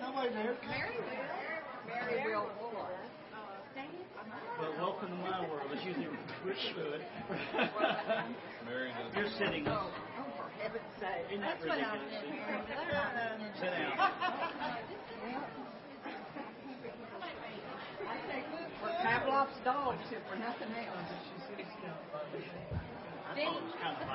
Nobody. Mary will. Mary. But welcome to my world. It's usually Rich Hood. Mary does. You're sitting. Oh, for heaven's sake. Isn't that That's what ridiculous? did, Mary. That's what Sit down. We're Pavlov's dogs here for nothing else. I thought it was kind of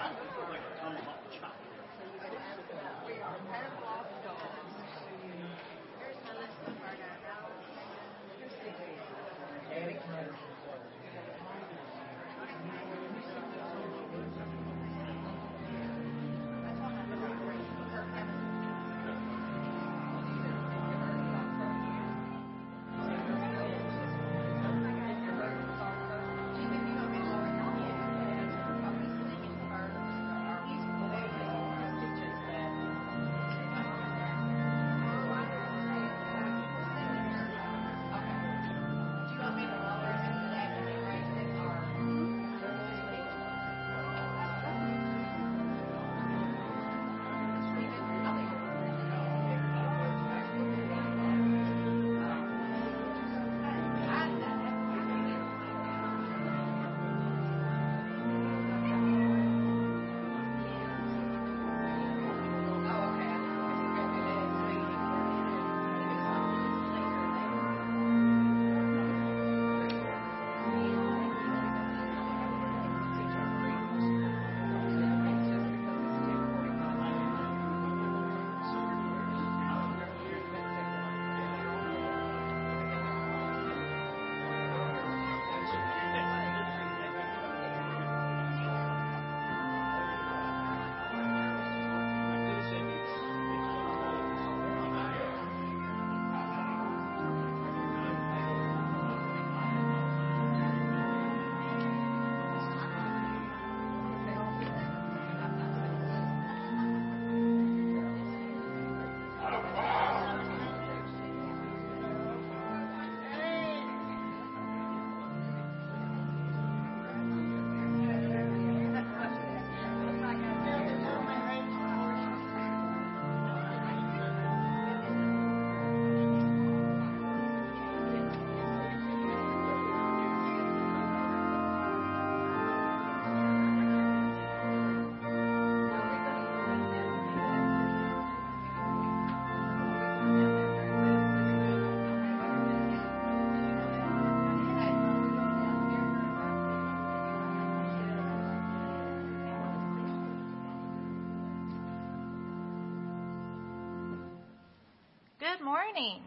Good morning.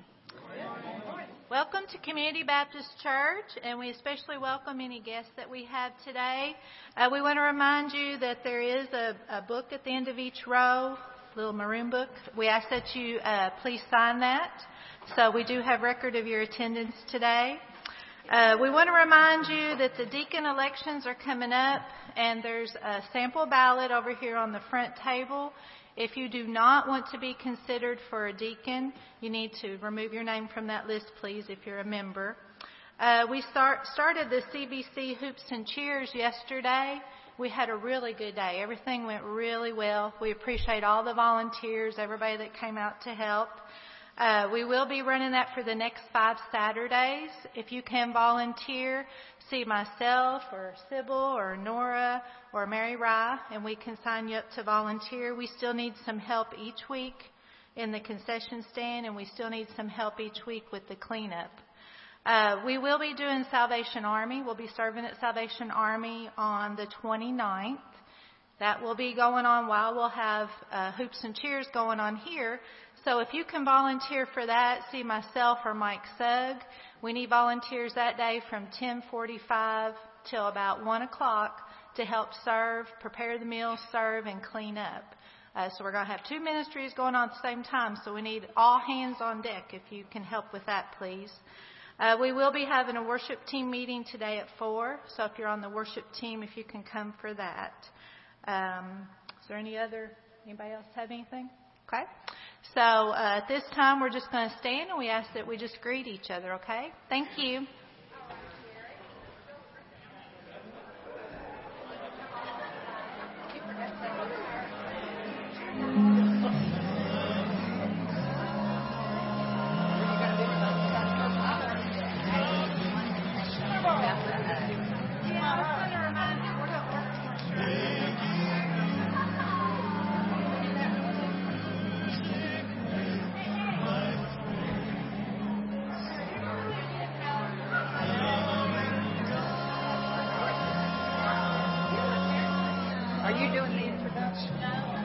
Welcome to Community Baptist Church, and we especially welcome any guests that we have today. Uh, we want to remind you that there is a, a, book at the end of each row, little maroon book. We ask that you uh, please sign that. So we do have record of your attendance today. Uh, we want to remind you that the deacon elections are coming up, and there's a sample ballot over here on the front table. If you do not want to be considered for a deacon, you need to remove your name from that list, please, if you're a member. Uh, we start, started the CBC Hoops and Cheers yesterday. We had a really good day. Everything went really well. We appreciate all the volunteers, everybody that came out to help. Uh, we will be running that for the next five Saturdays. If you can volunteer, see myself or Sybil or Nora or Mary Rye, and we can sign you up to volunteer. We still need some help each week in the concession stand, and we still need some help each week with the cleanup. Uh, we will be doing Salvation Army. We'll be serving at Salvation Army on the 29th. That will be going on while we'll have uh, hoops and cheers going on here. So if you can volunteer for that, see myself or Mike Sugg. We need volunteers that day from 10:45 till about one o'clock to help serve, prepare the meals, serve, and clean up. Uh, so we're going to have two ministries going on at the same time. So we need all hands on deck. If you can help with that, please. Uh, we will be having a worship team meeting today at four. So if you're on the worship team, if you can come for that. Um, is there any other? Anybody else have anything? Okay. So uh, at this time, we're just going to stand and we ask that we just greet each other. Okay. Thank you. you're doing the introduction.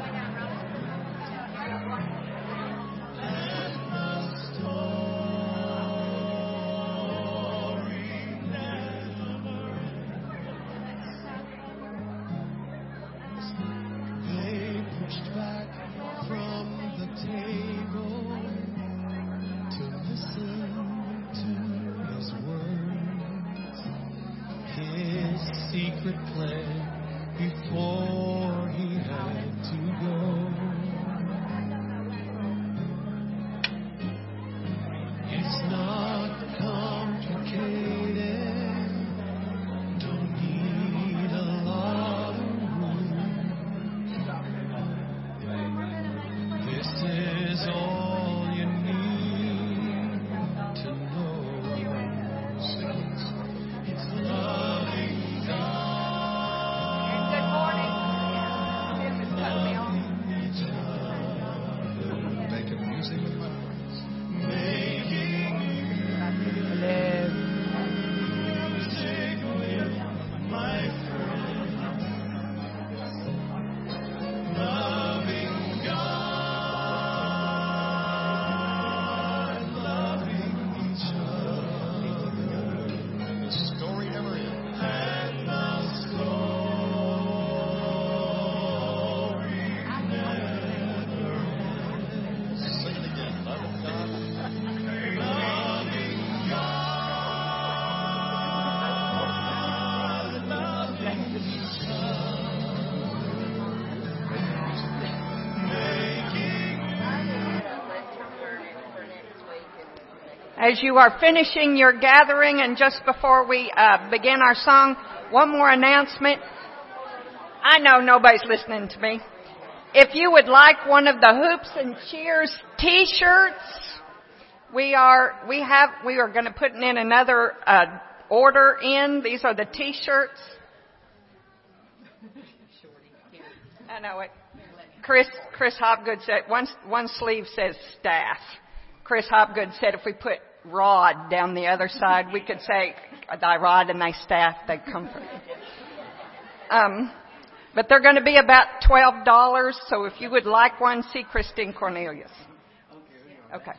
As you are finishing your gathering and just before we uh, begin our song, one more announcement. I know nobody's listening to me. If you would like one of the Hoops and Cheers t-shirts, we are, we have, we are going to put in another uh, order in. These are the t-shirts. I know it. Chris, Chris Hopgood said, one, one sleeve says staff. Chris Hopgood said if we put rod down the other side, we could say thy rod and thy staff, they comfort. Um, but they're going to be about twelve dollars. So if you would like one, see Christine Cornelius. Okay.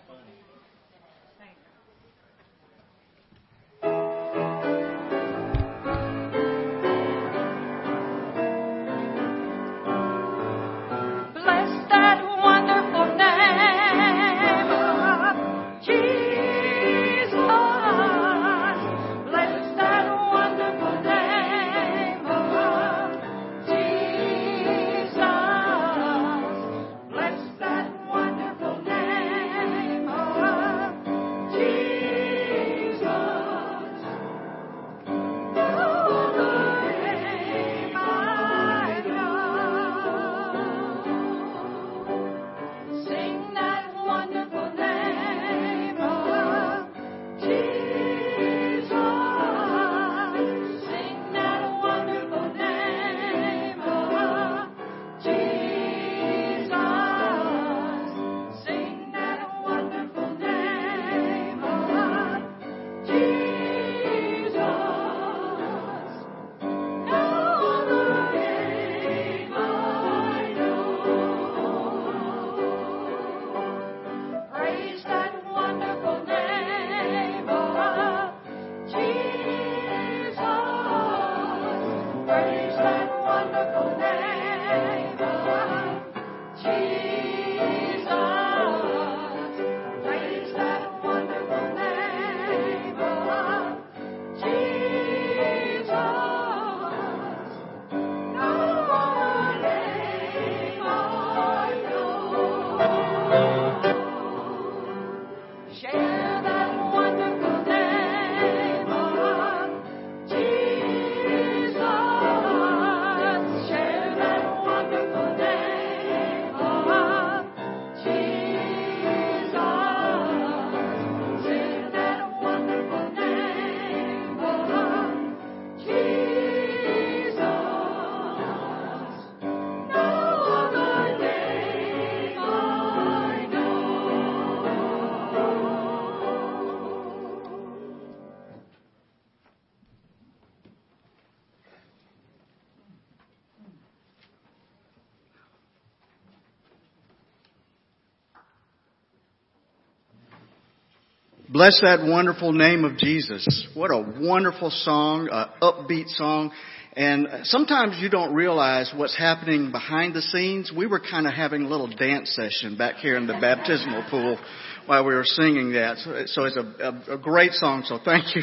Bless that wonderful name of Jesus. What a wonderful song, uh, upbeat song. And sometimes you don't realize what's happening behind the scenes. We were kind of having a little dance session back here in the baptismal pool while we were singing that. So, so it's a, a, a great song. So thank you.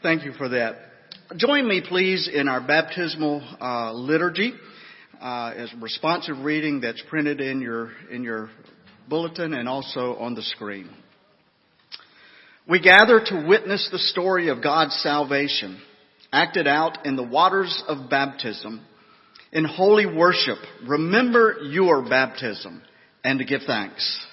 Thank you for that. Join me please in our baptismal uh, liturgy uh, as responsive reading that's printed in your, in your bulletin and also on the screen. We gather to witness the story of God's salvation acted out in the waters of baptism. In holy worship, remember your baptism and to give thanks.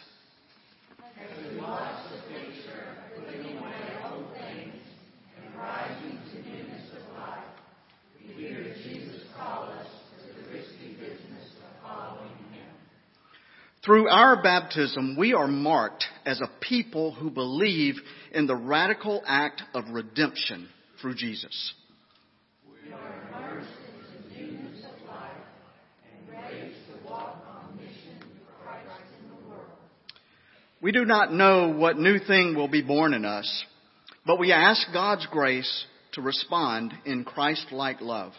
Through our baptism, we are marked as a people who believe in the radical act of redemption through Jesus. We are immersed into newness of life and raised to walk on mission for Christ in the world. We do not know what new thing will be born in us, but we ask God's grace to respond in Christ-like love.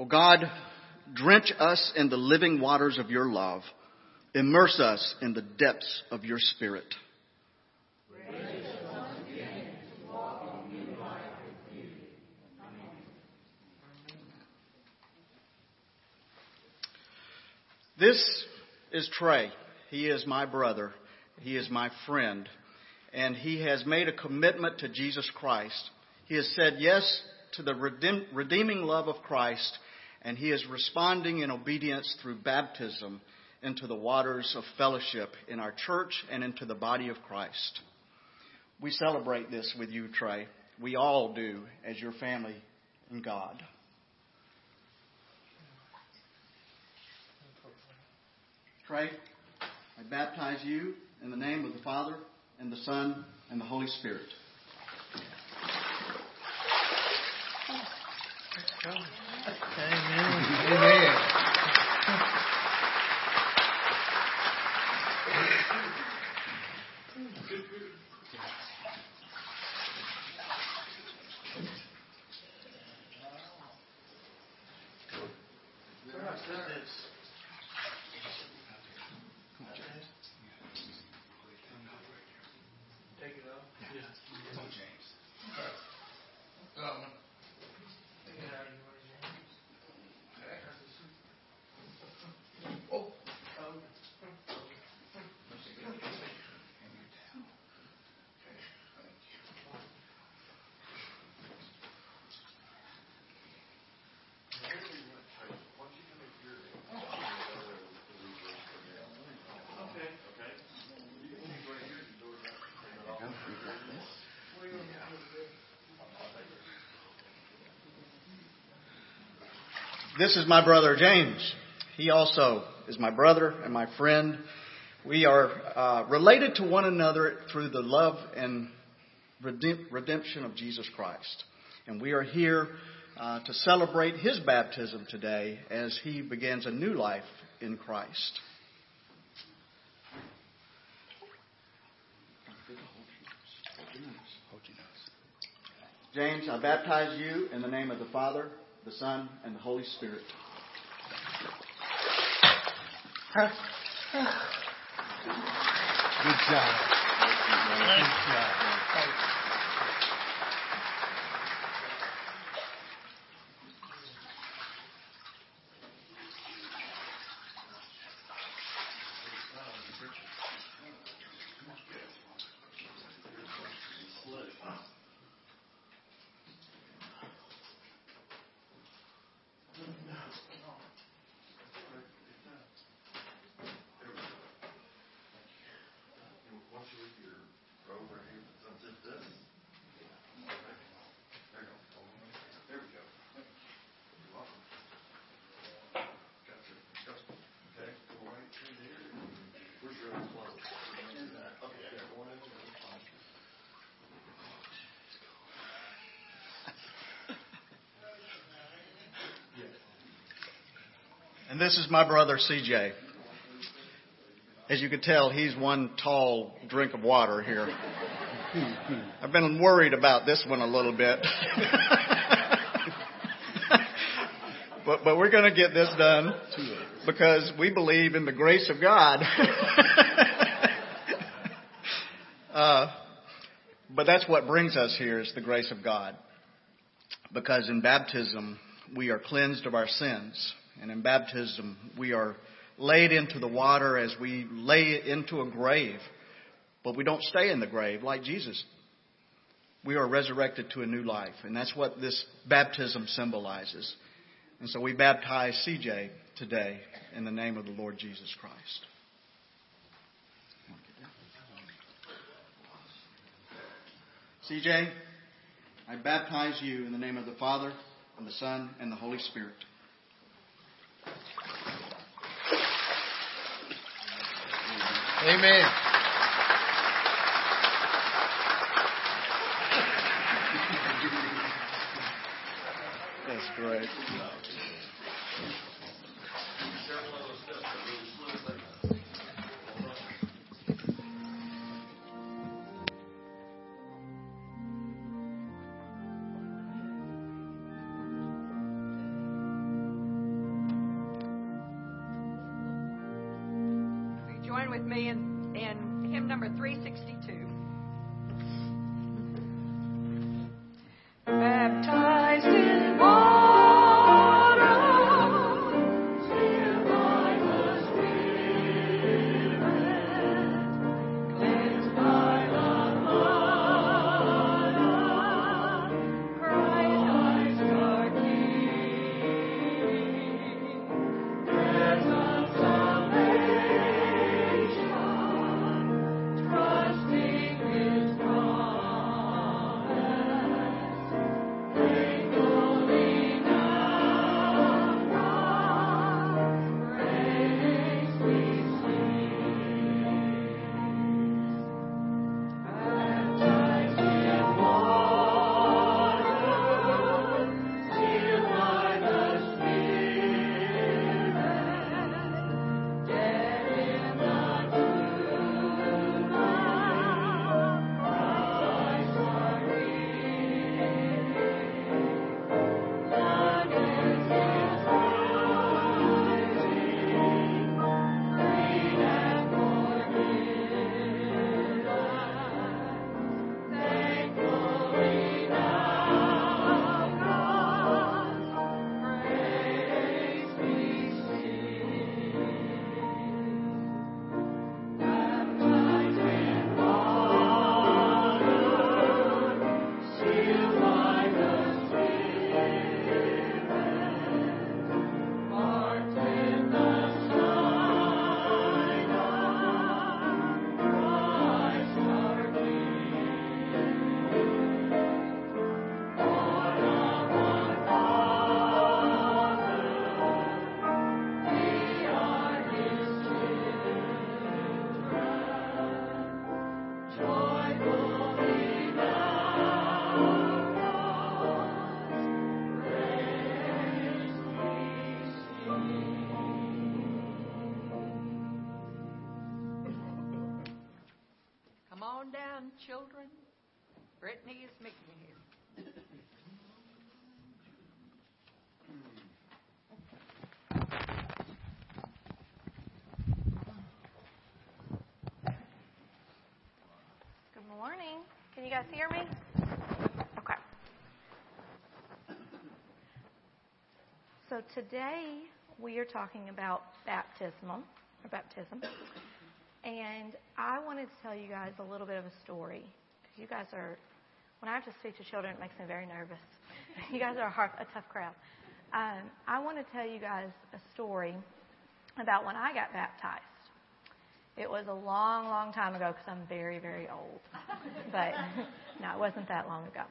O God, drench us in the living waters of your love. Immerse us in the depths of your spirit. This is Trey. He is my brother. He is my friend. And he has made a commitment to Jesus Christ. He has said yes to the redeeming love of Christ and he is responding in obedience through baptism into the waters of fellowship in our church and into the body of Christ. We celebrate this with you, Trey. We all do as your family in God. Trey, I baptize you in the name of the Father, and the Son, and the Holy Spirit. Amen. Amen. Take it up. Yeah. James. Um, This is my brother James. He also is my brother and my friend. We are uh, related to one another through the love and redemption of Jesus Christ. And we are here uh, to celebrate his baptism today as he begins a new life in Christ. James, I baptize you in the name of the Father, the Son, and the Holy Spirit. Good job. Good job. This is my brother CJ. As you can tell, he's one tall drink of water here. I've been worried about this one a little bit. but, but we're going to get this done because we believe in the grace of God. uh, but that's what brings us here is the grace of God. Because in baptism, we are cleansed of our sins. And in baptism, we are laid into the water as we lay into a grave. But we don't stay in the grave like Jesus. We are resurrected to a new life. And that's what this baptism symbolizes. And so we baptize CJ today in the name of the Lord Jesus Christ. CJ, I baptize you in the name of the Father, and the Son, and the Holy Spirit. Amen. That's great. You guys hear me? Okay. So today we are talking about baptismal or baptism, and I wanted to tell you guys a little bit of a story. You guys are, when I have to speak to children, it makes me very nervous. You guys are a, hard, a tough crowd. Um, I want to tell you guys a story about when I got baptized. It was a long, long time ago because I'm very, very old. But no, it wasn't that long ago.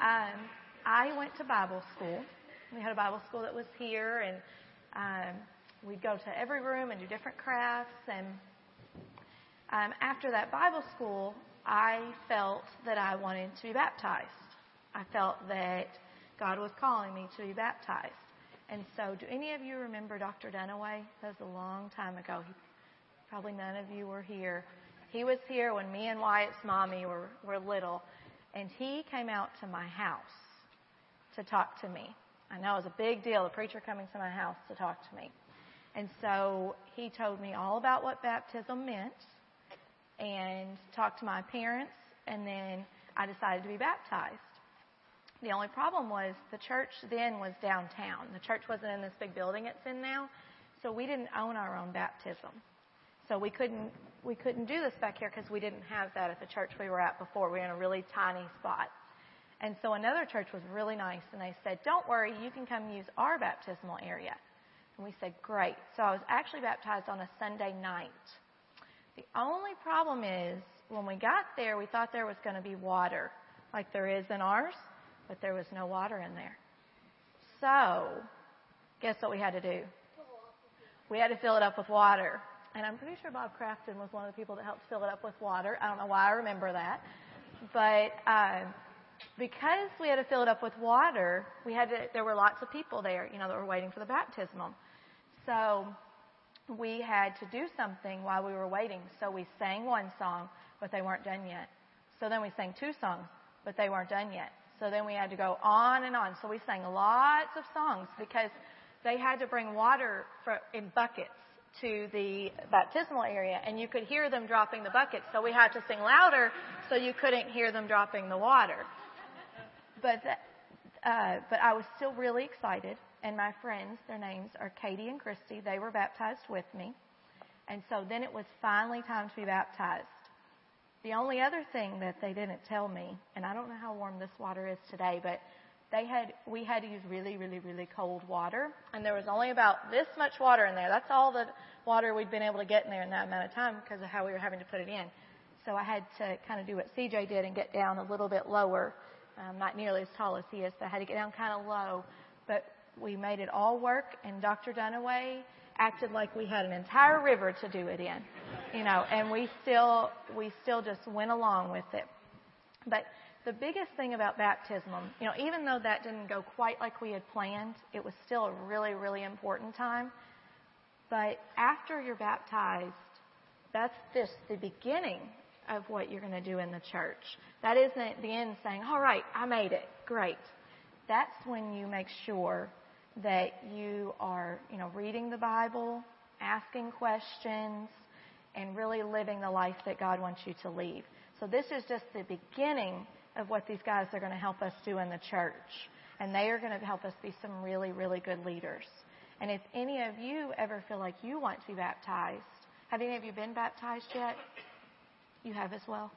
Um, I went to Bible school. We had a Bible school that was here, and um, we'd go to every room and do different crafts. And um, after that Bible school, I felt that I wanted to be baptized. I felt that God was calling me to be baptized. And so, do any of you remember Dr. Dunaway? That was a long time ago. He, probably none of you were here. He was here when me and Wyatt's mommy were, were little, and he came out to my house to talk to me. I know it was a big deal, the preacher coming to my house to talk to me. And so he told me all about what baptism meant and talked to my parents, and then I decided to be baptized. The only problem was the church then was downtown. The church wasn't in this big building it's in now, so we didn't own our own baptism. So we couldn't we couldn't do this back here because we didn't have that at the church we were at before. We were in a really tiny spot. And so another church was really nice, and they said, "Don't worry, you can come use our baptismal area." And we said, "Great." So I was actually baptized on a Sunday night. The only problem is when we got there, we thought there was going to be water, like there is in ours but there was no water in there. So, guess what we had to do? We had to fill it up with water. And I'm pretty sure Bob Crafton was one of the people that helped fill it up with water. I don't know why I remember that. But um, because we had to fill it up with water, we had to, there were lots of people there, you know, that were waiting for the baptismal. So we had to do something while we were waiting. So we sang one song, but they weren't done yet. So then we sang two songs, but they weren't done yet. So then we had to go on and on. So we sang lots of songs because they had to bring water for, in buckets to the baptismal area and you could hear them dropping the buckets. So we had to sing louder so you couldn't hear them dropping the water. But, uh, but I was still really excited and my friends, their names are Katie and Christy, they were baptized with me. And so then it was finally time to be baptized. The only other thing that they didn't tell me, and I don't know how warm this water is today, but they had we had to use really, really, really cold water, and there was only about this much water in there. That's all the water we'd been able to get in there in that amount of time because of how we were having to put it in. So I had to kind of do what CJ did and get down a little bit lower, um, not nearly as tall as he is, but I had to get down kind of low. But we made it all work, and Dr. Dunaway acted like we had an entire river to do it in, you know, and we still, we still just went along with it. But the biggest thing about baptism, you know, even though that didn't go quite like we had planned, it was still a really, really important time. But after you're baptized, that's just the beginning of what you're going to do in the church. That isn't the end saying, all right, I made it. Great. That's when you make sure that you are, you know, reading the Bible, asking questions, and really living the life that God wants you to lead. So this is just the beginning of what these guys are going to help us do in the church. And they are going to help us be some really, really good leaders. And if any of you ever feel like you want to be baptized, have any of you been baptized yet? You have as well.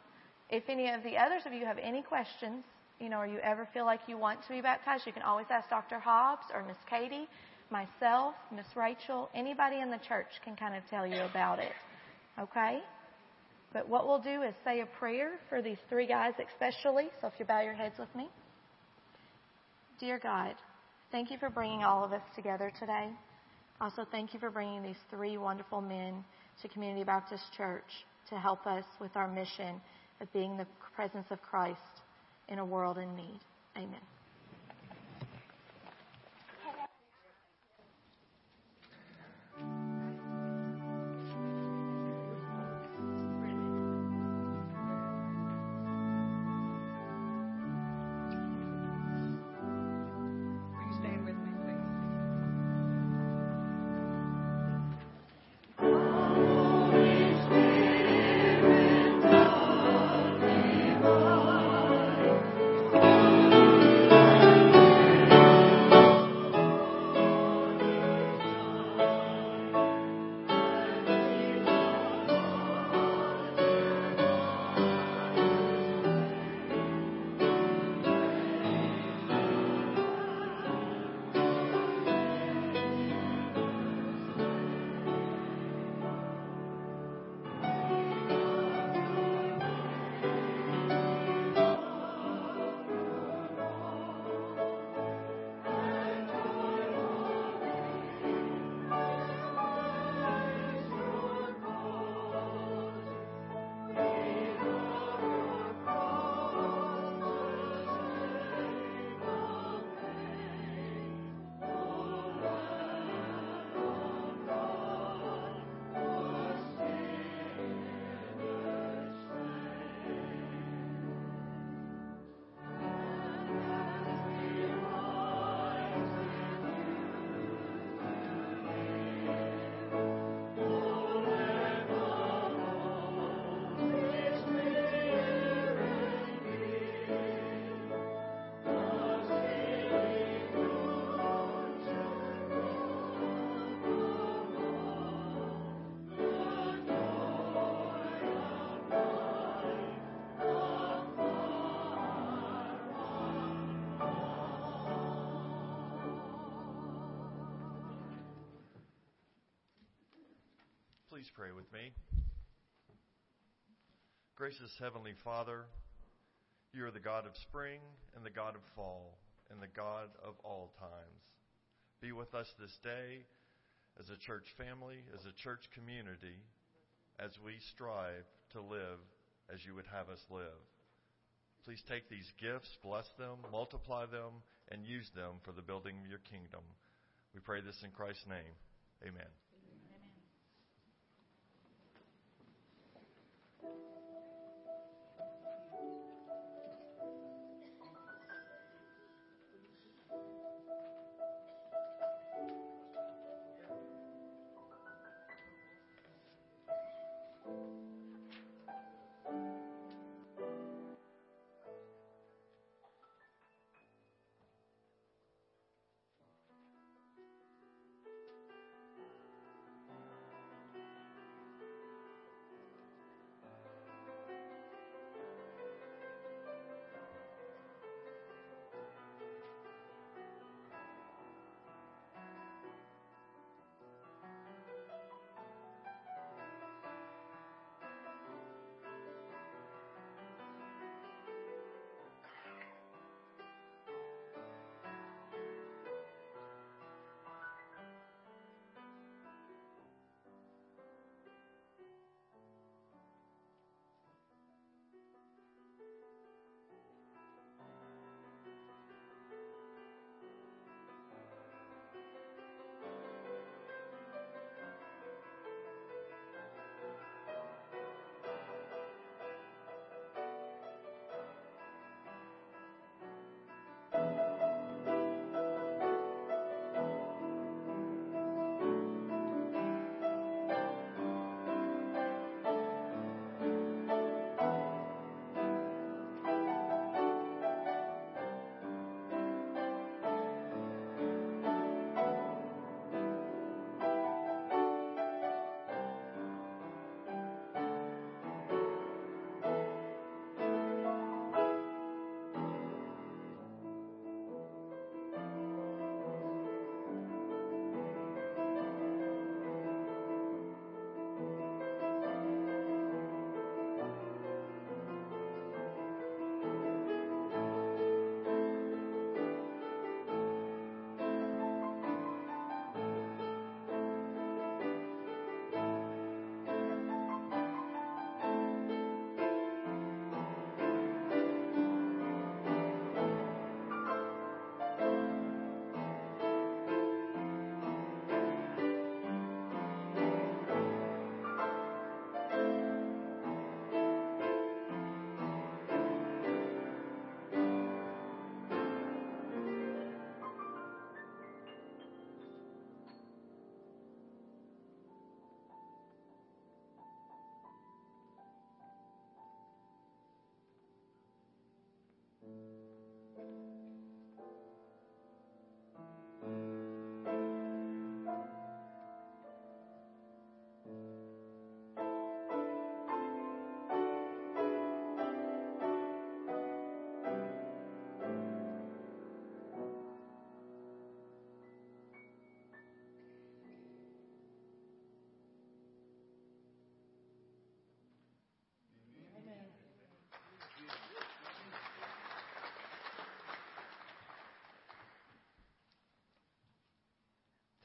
If any of the others of you have any questions, you know, or you ever feel like you want to be baptized, you can always ask Dr. Hobbs or Miss Katie, myself, Miss Rachel, anybody in the church can kind of tell you about it. Okay? But what we'll do is say a prayer for these three guys especially. So if you bow your heads with me. Dear God, thank you for bringing all of us together today. Also, thank you for bringing these three wonderful men to Community Baptist Church to help us with our mission of being the presence of Christ in a world in need. Amen. Pray with me. Gracious Heavenly Father, you are the God of spring and the God of fall and the God of all times. Be with us this day as a church family, as a church community, as we strive to live as you would have us live. Please take these gifts, bless them, multiply them, and use them for the building of your kingdom. We pray this in Christ's name. Amen.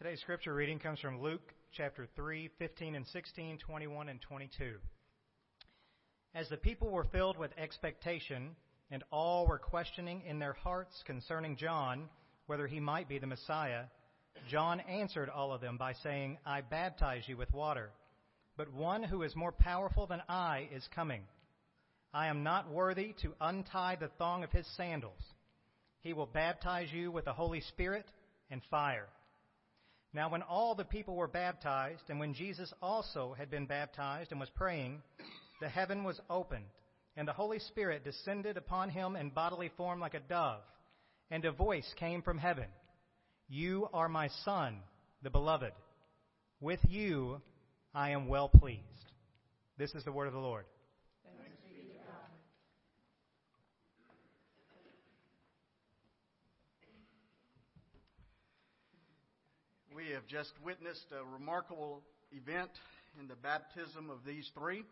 Today's scripture reading comes from Luke chapter 3, 15 and 16, 21 and 22. As the people were filled with expectation, and all were questioning in their hearts concerning John whether he might be the Messiah, John answered all of them by saying, I baptize you with water, but one who is more powerful than I is coming. I am not worthy to untie the thong of his sandals. He will baptize you with the Holy Spirit and fire. Now, when all the people were baptized, and when Jesus also had been baptized and was praying, the heaven was opened, and the Holy Spirit descended upon him in bodily form like a dove, and a voice came from heaven You are my Son, the Beloved. With you I am well pleased. This is the word of the Lord. We have just witnessed a remarkable event in the baptism of these three.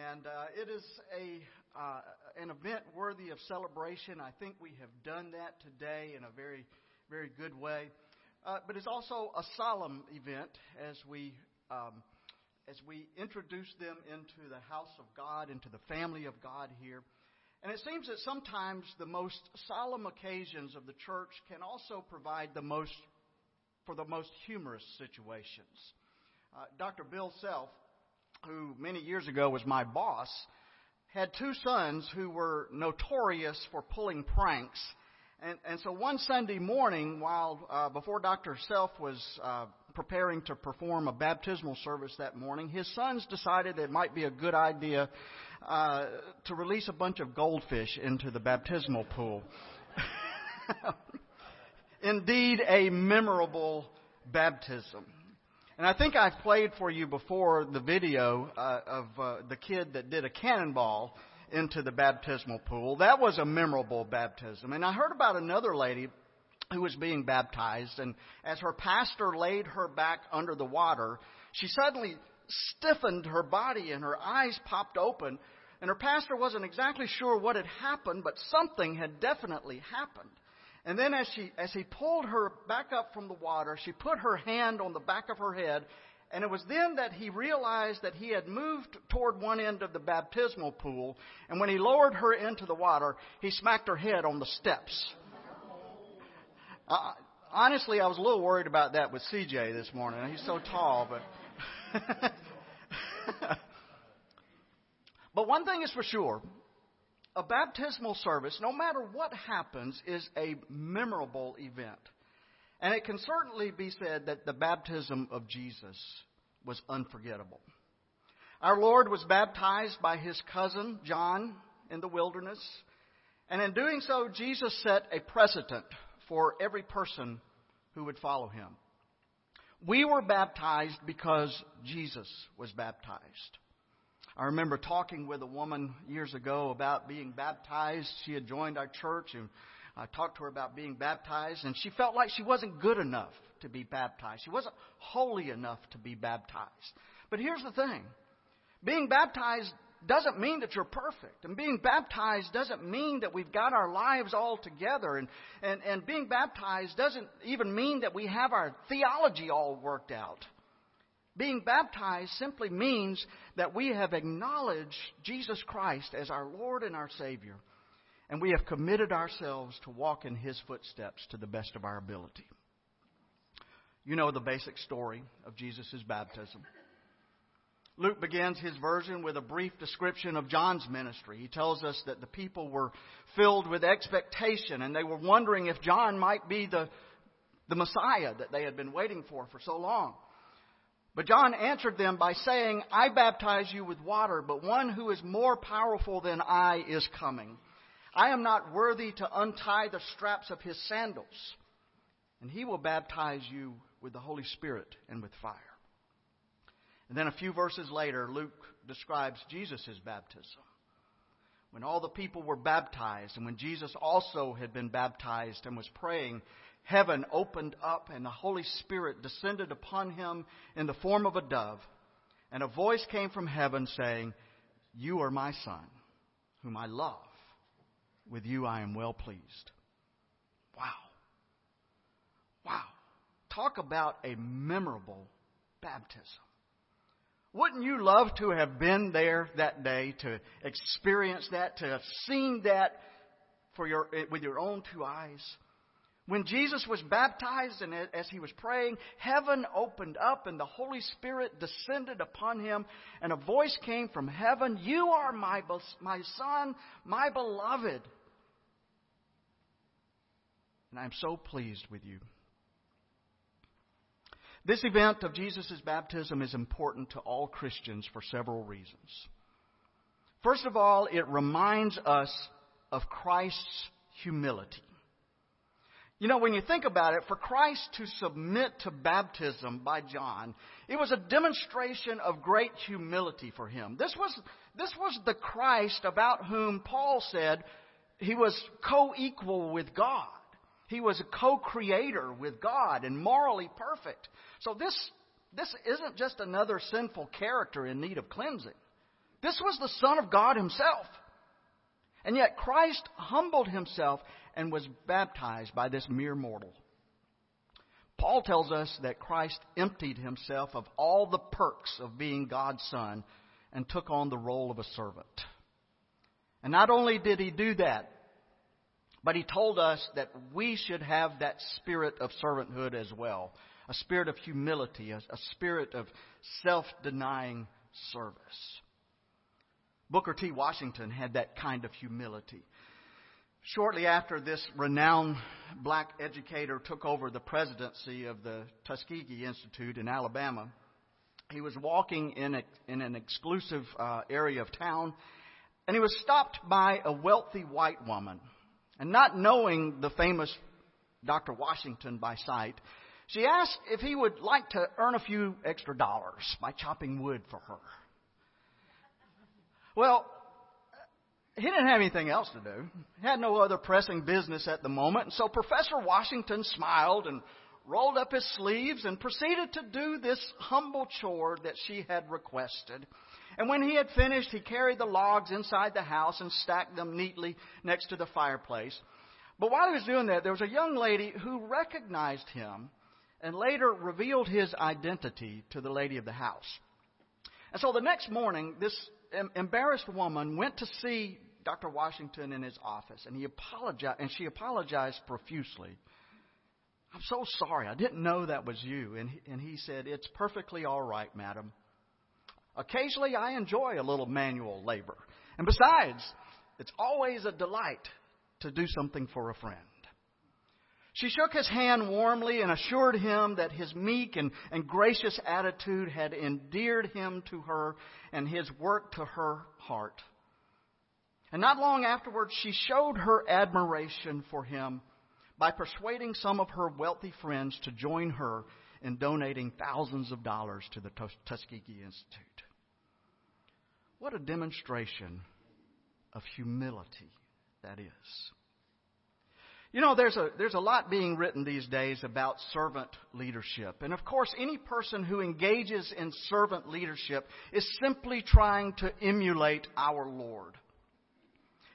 And uh, it is a uh, an event worthy of celebration. I think we have done that today in a very, very good way. Uh, but it's also a solemn event as we um, as we introduce them into the house of God, into the family of God here. And it seems that sometimes the most solemn occasions of the church can also provide the most for the most humorous situations. Uh, Dr. Bill Self, who many years ago was my boss, had two sons who were notorious for pulling pranks. And, and so one Sunday morning, while uh, before Dr. Self was uh, preparing to perform a baptismal service that morning, his sons decided it might be a good idea uh, to release a bunch of goldfish into the baptismal pool. Indeed, a memorable baptism. And I think I've played for you before the video uh, of uh, the kid that did a cannonball into the baptismal pool. That was a memorable baptism. And I heard about another lady who was being baptized, and as her pastor laid her back under the water, she suddenly stiffened her body and her eyes popped open. And her pastor wasn't exactly sure what had happened, but something had definitely happened. And then as she as he pulled her back up from the water, she put her hand on the back of her head, and it was then that he realized that he had moved toward one end of the baptismal pool, and when he lowered her into the water, he smacked her head on the steps. Uh, honestly, I was a little worried about that with CJ this morning. He's so tall, but But one thing is for sure, a baptismal service, no matter what happens, is a memorable event. And it can certainly be said that the baptism of Jesus was unforgettable. Our Lord was baptized by his cousin, John, in the wilderness. And in doing so, Jesus set a precedent for every person who would follow him. We were baptized because Jesus was baptized. I remember talking with a woman years ago about being baptized. She had joined our church and I talked to her about being baptized and she felt like she wasn't good enough to be baptized. She wasn't holy enough to be baptized. But here's the thing. Being baptized doesn't mean that you're perfect. And being baptized doesn't mean that we've got our lives all together. And, and, and being baptized doesn't even mean that we have our theology all worked out. Being baptized simply means that we have acknowledged Jesus Christ as our Lord and our Savior, and we have committed ourselves to walk in His footsteps to the best of our ability. You know the basic story of Jesus' baptism. Luke begins his version with a brief description of John's ministry. He tells us that the people were filled with expectation and they were wondering if John might be the, the Messiah that they had been waiting for for so long. But John answered them by saying, I baptize you with water, but one who is more powerful than I is coming. I am not worthy to untie the straps of his sandals, and he will baptize you with the Holy Spirit and with fire. And then a few verses later, Luke describes Jesus' baptism. When all the people were baptized, and when Jesus also had been baptized and was praying, heaven opened up and the Holy Spirit descended upon him in the form of a dove. And a voice came from heaven saying, You are my son, whom I love. With you I am well pleased. Wow. Wow. Talk about a memorable baptism. Wouldn't you love to have been there that day to experience that, to have seen that for your, with your own two eyes? When Jesus was baptized and as he was praying, heaven opened up and the Holy Spirit descended upon him and a voice came from heaven, You are my, my son, my beloved. And I'm so pleased with you. This event of Jesus' baptism is important to all Christians for several reasons. First of all, it reminds us of Christ's humility. You know, when you think about it, for Christ to submit to baptism by John, it was a demonstration of great humility for him. This was, this was the Christ about whom Paul said he was co-equal with God. He was a co-creator with God and morally perfect. So this, this isn't just another sinful character in need of cleansing. This was the Son of God Himself. And yet Christ humbled Himself and was baptized by this mere mortal. Paul tells us that Christ emptied Himself of all the perks of being God's Son and took on the role of a servant. And not only did He do that, but He told us that we should have that spirit of servanthood as well a spirit of humility, a, a spirit of self denying service. Booker T. Washington had that kind of humility. Shortly after this renowned black educator took over the presidency of the Tuskegee Institute in Alabama, he was walking in, a, in an exclusive uh, area of town, and he was stopped by a wealthy white woman. And not knowing the famous Dr. Washington by sight, she asked if he would like to earn a few extra dollars by chopping wood for her. Well, he didn't have anything else to do. He had no other pressing business at the moment. And so Professor Washington smiled and rolled up his sleeves and proceeded to do this humble chore that she had requested. And when he had finished, he carried the logs inside the house and stacked them neatly next to the fireplace. But while he was doing that, there was a young lady who recognized him and later revealed his identity to the lady of the house. And so the next morning, this embarrassed woman went to see Dr. Washington in his office, and he apologized, and she apologized profusely. I'm so sorry. I didn't know that was you. And he, and he said, It's perfectly all right, madam. Occasionally, I enjoy a little manual labor. And besides, it's always a delight to do something for a friend. She shook his hand warmly and assured him that his meek and, and gracious attitude had endeared him to her and his work to her heart. And not long afterwards, she showed her admiration for him by persuading some of her wealthy friends to join her in donating thousands of dollars to the Tuskegee Institute. What a demonstration of humility that is. You know, there's a, there's a lot being written these days about servant leadership. And of course, any person who engages in servant leadership is simply trying to emulate our Lord.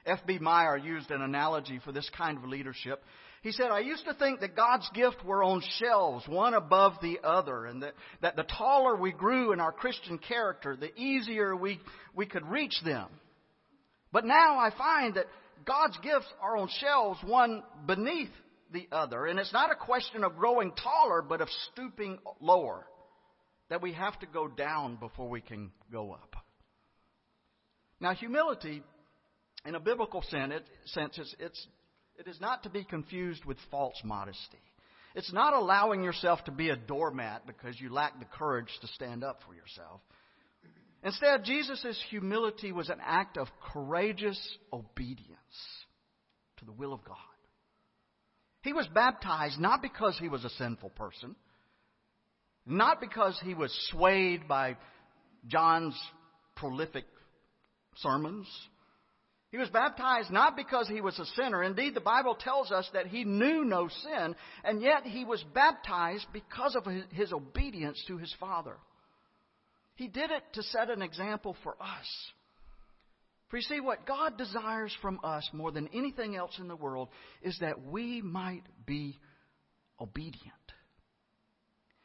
F.B. Meyer used an analogy for this kind of leadership. He said, I used to think that God's gifts were on shelves, one above the other, and that, that the taller we grew in our Christian character, the easier we, we could reach them. But now I find that God's gifts are on shelves, one beneath the other. And it's not a question of growing taller, but of stooping lower. That we have to go down before we can go up. Now, humility, in a biblical sense, it's, it's, it is not to be confused with false modesty. It's not allowing yourself to be a doormat because you lack the courage to stand up for yourself. Instead, Jesus' humility was an act of courageous obedience to the will of God. He was baptized not because he was a sinful person, not because he was swayed by John's prolific sermons. He was baptized not because he was a sinner. Indeed, the Bible tells us that he knew no sin, and yet he was baptized because of his obedience to his Father. He did it to set an example for us. For you see, what God desires from us more than anything else in the world is that we might be obedient.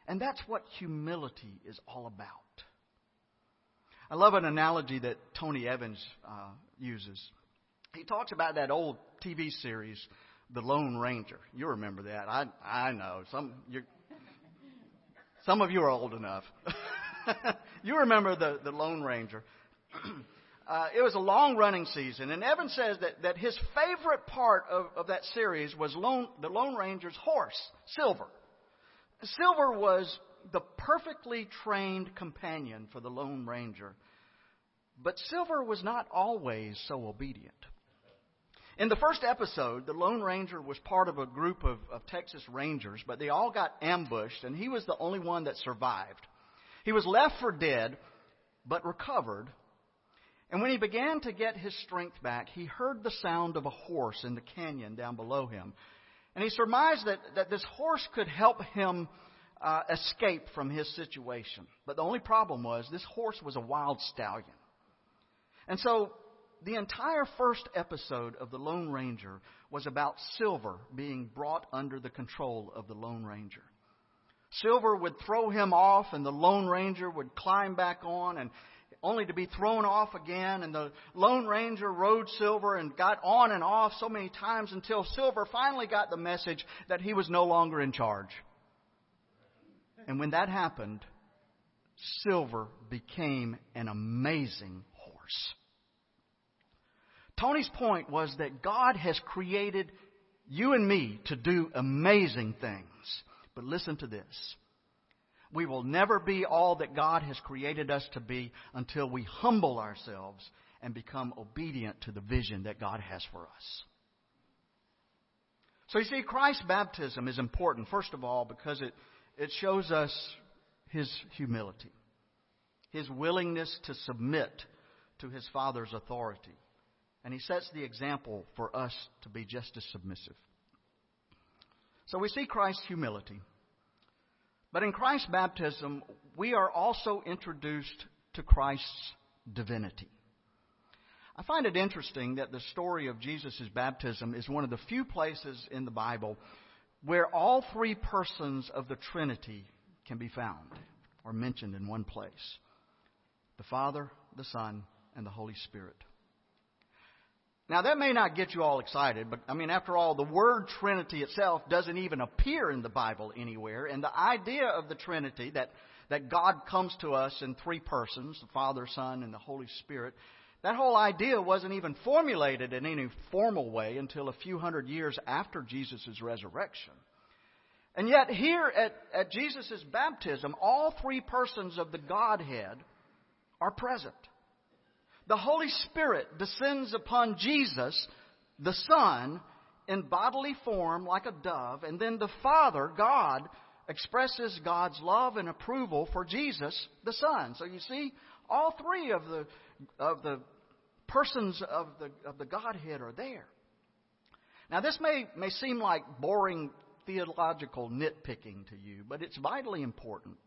And that's what humility is all about. I love an analogy that Tony Evans uh, uses. He talks about that old TV series, The Lone Ranger. You remember that? I I know some you some of you are old enough. you remember the, the Lone Ranger. uh, it was a long running season, and Evans says that, that his favorite part of, of that series was Lone, the Lone Ranger's horse, Silver. Silver was the perfectly trained companion for the Lone Ranger. But Silver was not always so obedient. In the first episode, the Lone Ranger was part of a group of, of Texas Rangers, but they all got ambushed, and he was the only one that survived. He was left for dead, but recovered. And when he began to get his strength back, he heard the sound of a horse in the canyon down below him. And he surmised that, that this horse could help him uh, escape from his situation. But the only problem was this horse was a wild stallion. And so the entire first episode of The Lone Ranger was about Silver being brought under the control of the Lone Ranger. Silver would throw him off, and the Lone Ranger would climb back on, and only to be thrown off again. And the Lone Ranger rode Silver and got on and off so many times until Silver finally got the message that he was no longer in charge. And when that happened, Silver became an amazing horse. Tony's point was that God has created you and me to do amazing things. But listen to this. We will never be all that God has created us to be until we humble ourselves and become obedient to the vision that God has for us. So you see, Christ's baptism is important, first of all, because it, it shows us his humility, his willingness to submit to his Father's authority. And he sets the example for us to be just as submissive. So we see Christ's humility. But in Christ's baptism, we are also introduced to Christ's divinity. I find it interesting that the story of Jesus' baptism is one of the few places in the Bible where all three persons of the Trinity can be found or mentioned in one place the Father, the Son, and the Holy Spirit. Now, that may not get you all excited, but I mean, after all, the word Trinity itself doesn't even appear in the Bible anywhere. And the idea of the Trinity, that, that God comes to us in three persons, the Father, Son, and the Holy Spirit, that whole idea wasn't even formulated in any formal way until a few hundred years after Jesus' resurrection. And yet, here at, at Jesus' baptism, all three persons of the Godhead are present the Holy Spirit descends upon Jesus, the Son, in bodily form like a dove, and then the Father, God, expresses God's love and approval for Jesus, the Son. So you see, all three of the, of the persons of the, of the Godhead are there. Now, this may, may seem like boring theological nitpicking to you, but it's vitally important.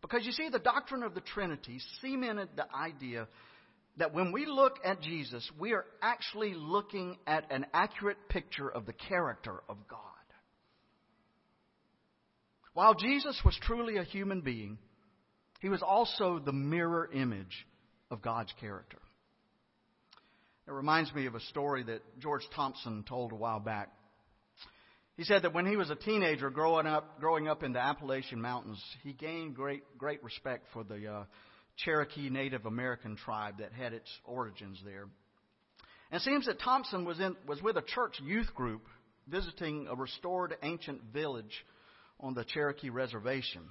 Because you see, the doctrine of the Trinity cemented the idea that when we look at Jesus, we are actually looking at an accurate picture of the character of God. While Jesus was truly a human being, he was also the mirror image of God's character. It reminds me of a story that George Thompson told a while back. He said that when he was a teenager growing up, growing up in the Appalachian Mountains, he gained great, great respect for the uh, Cherokee Native American tribe that had its origins there. And it seems that Thompson was, in, was with a church youth group visiting a restored ancient village on the Cherokee Reservation.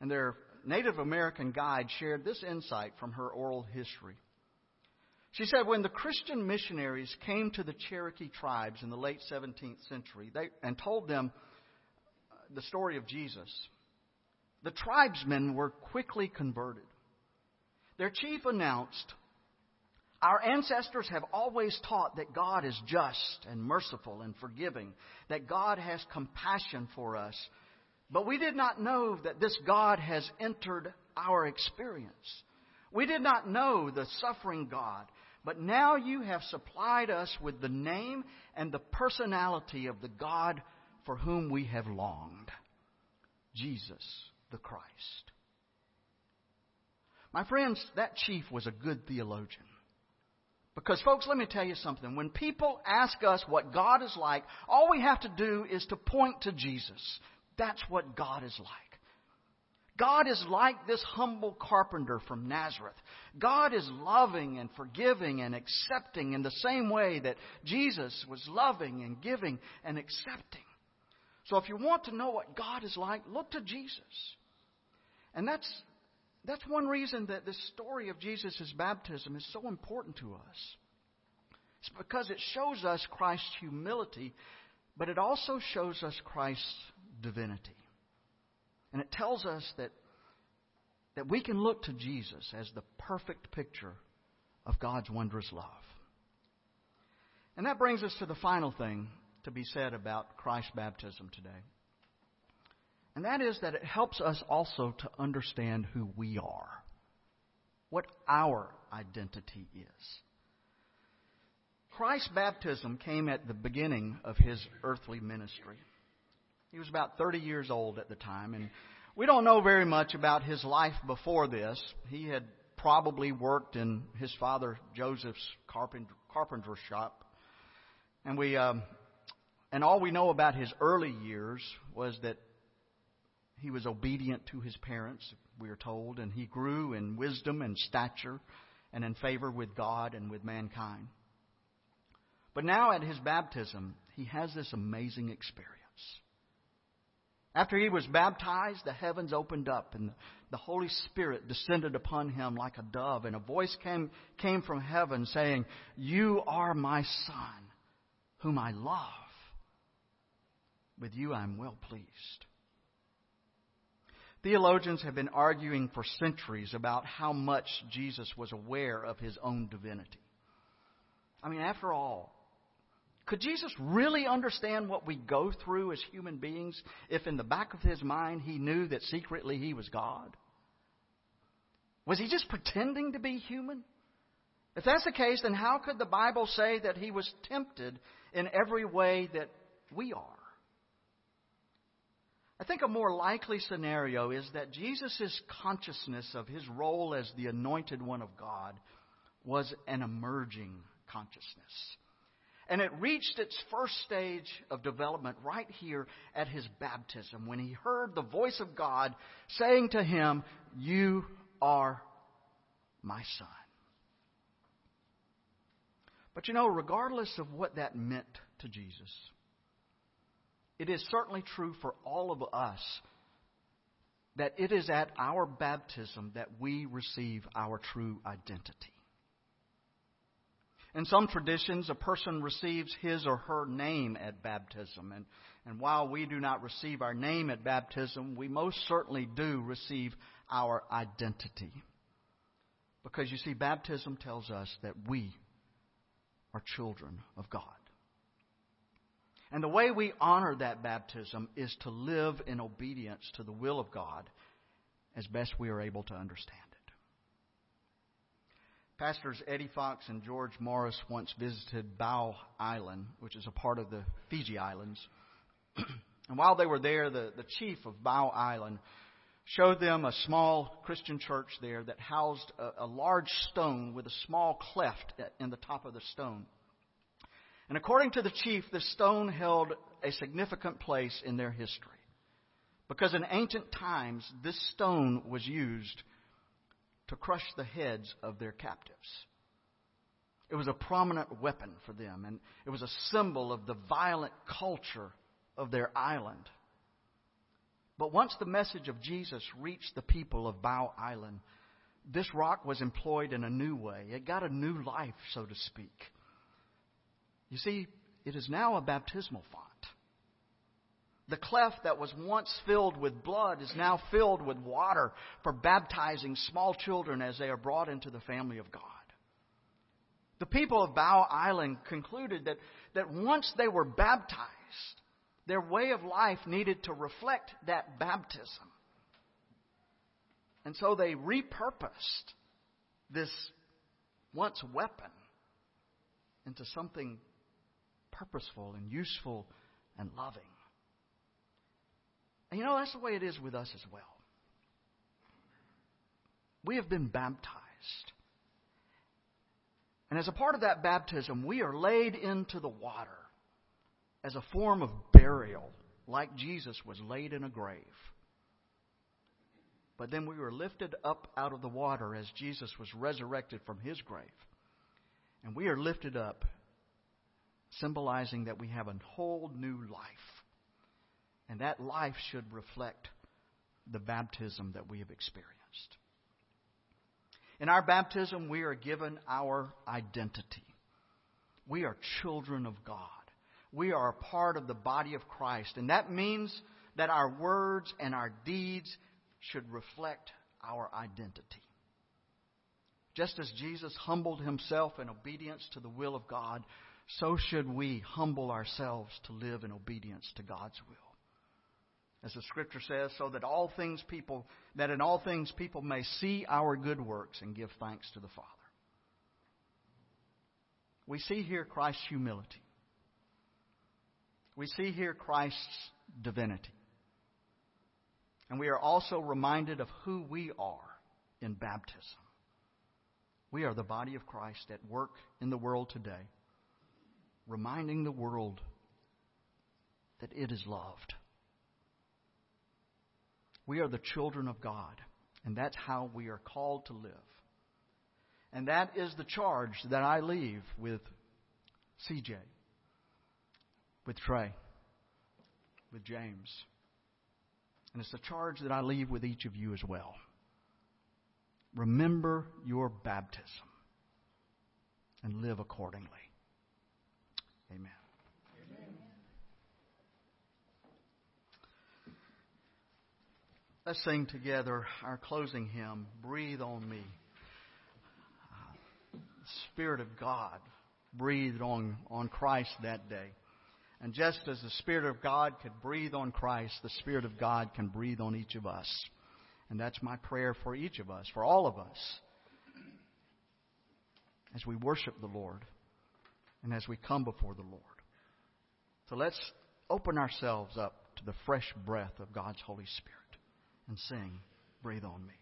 And their Native American guide shared this insight from her oral history. She said, when the Christian missionaries came to the Cherokee tribes in the late 17th century they, and told them uh, the story of Jesus, the tribesmen were quickly converted. Their chief announced, Our ancestors have always taught that God is just and merciful and forgiving, that God has compassion for us. But we did not know that this God has entered our experience. We did not know the suffering God. But now you have supplied us with the name and the personality of the God for whom we have longed Jesus the Christ. My friends, that chief was a good theologian. Because, folks, let me tell you something. When people ask us what God is like, all we have to do is to point to Jesus. That's what God is like. God is like this humble carpenter from Nazareth. God is loving and forgiving and accepting in the same way that Jesus was loving and giving and accepting. So if you want to know what God is like, look to Jesus. And that's that's one reason that this story of Jesus' baptism is so important to us. It's because it shows us Christ's humility, but it also shows us Christ's divinity. And it tells us that, that we can look to Jesus as the perfect picture of God's wondrous love. And that brings us to the final thing to be said about Christ's baptism today. And that is that it helps us also to understand who we are, what our identity is. Christ's baptism came at the beginning of his earthly ministry. He was about 30 years old at the time, and we don't know very much about his life before this. He had probably worked in his father Joseph's carpenter shop, and we um, and all we know about his early years was that he was obedient to his parents, we are told, and he grew in wisdom and stature and in favor with God and with mankind. But now at his baptism, he has this amazing experience. After he was baptized, the heavens opened up and the Holy Spirit descended upon him like a dove, and a voice came, came from heaven saying, You are my Son, whom I love. With you I am well pleased. Theologians have been arguing for centuries about how much Jesus was aware of his own divinity. I mean, after all, could Jesus really understand what we go through as human beings if in the back of his mind he knew that secretly he was God? Was he just pretending to be human? If that's the case, then how could the Bible say that he was tempted in every way that we are? I think a more likely scenario is that Jesus' consciousness of his role as the anointed one of God was an emerging consciousness. And it reached its first stage of development right here at his baptism when he heard the voice of God saying to him, You are my son. But you know, regardless of what that meant to Jesus, it is certainly true for all of us that it is at our baptism that we receive our true identity. In some traditions, a person receives his or her name at baptism. And, and while we do not receive our name at baptism, we most certainly do receive our identity. Because you see, baptism tells us that we are children of God. And the way we honor that baptism is to live in obedience to the will of God as best we are able to understand. It. Pastors Eddie Fox and George Morris once visited Bau Island, which is a part of the Fiji Islands. and while they were there, the, the chief of Bau Island showed them a small Christian church there that housed a, a large stone with a small cleft in the top of the stone. And according to the chief, this stone held a significant place in their history. Because in ancient times, this stone was used to crush the heads of their captives. It was a prominent weapon for them, and it was a symbol of the violent culture of their island. But once the message of Jesus reached the people of Bau Island, this rock was employed in a new way. It got a new life, so to speak. You see, it is now a baptismal font. The cleft that was once filled with blood is now filled with water for baptizing small children as they are brought into the family of God. The people of Bau Island concluded that, that once they were baptized, their way of life needed to reflect that baptism. And so they repurposed this once weapon into something purposeful and useful and loving. And you know, that's the way it is with us as well. We have been baptized. And as a part of that baptism, we are laid into the water as a form of burial, like Jesus was laid in a grave. But then we were lifted up out of the water as Jesus was resurrected from his grave. And we are lifted up, symbolizing that we have a whole new life. And that life should reflect the baptism that we have experienced. In our baptism, we are given our identity. We are children of God. We are a part of the body of Christ. And that means that our words and our deeds should reflect our identity. Just as Jesus humbled himself in obedience to the will of God, so should we humble ourselves to live in obedience to God's will. as the scripture says, so that all things people that in all things people may see our good works and give thanks to the Father. We see here Christ's humility. We see here Christ's divinity. And we are also reminded of who we are in baptism. We are the body of Christ at work in the world today, reminding the world that it is loved. We are the children of God, and that's how we are called to live. And that is the charge that I leave with CJ, with Trey, with James. And it's the charge that I leave with each of you as well. Remember your baptism and live accordingly. Amen. Let's sing together our closing hymn, Breathe on Me. The Spirit of God breathed on, on Christ that day. And just as the Spirit of God could breathe on Christ, the Spirit of God can breathe on each of us. And that's my prayer for each of us, for all of us, as we worship the Lord and as we come before the Lord. So let's open ourselves up to the fresh breath of God's Holy Spirit and sing, Breathe on Me.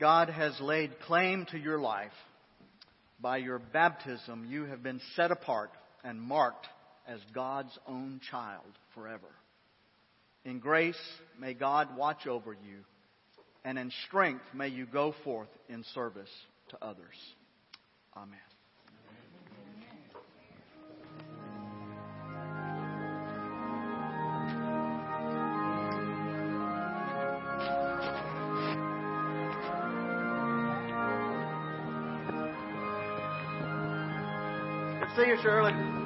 God has laid claim to your life. By your baptism, you have been set apart and marked as God's own child forever. In grace, may God watch over you, and in strength, may you go forth in service to others. Amen. Shirley.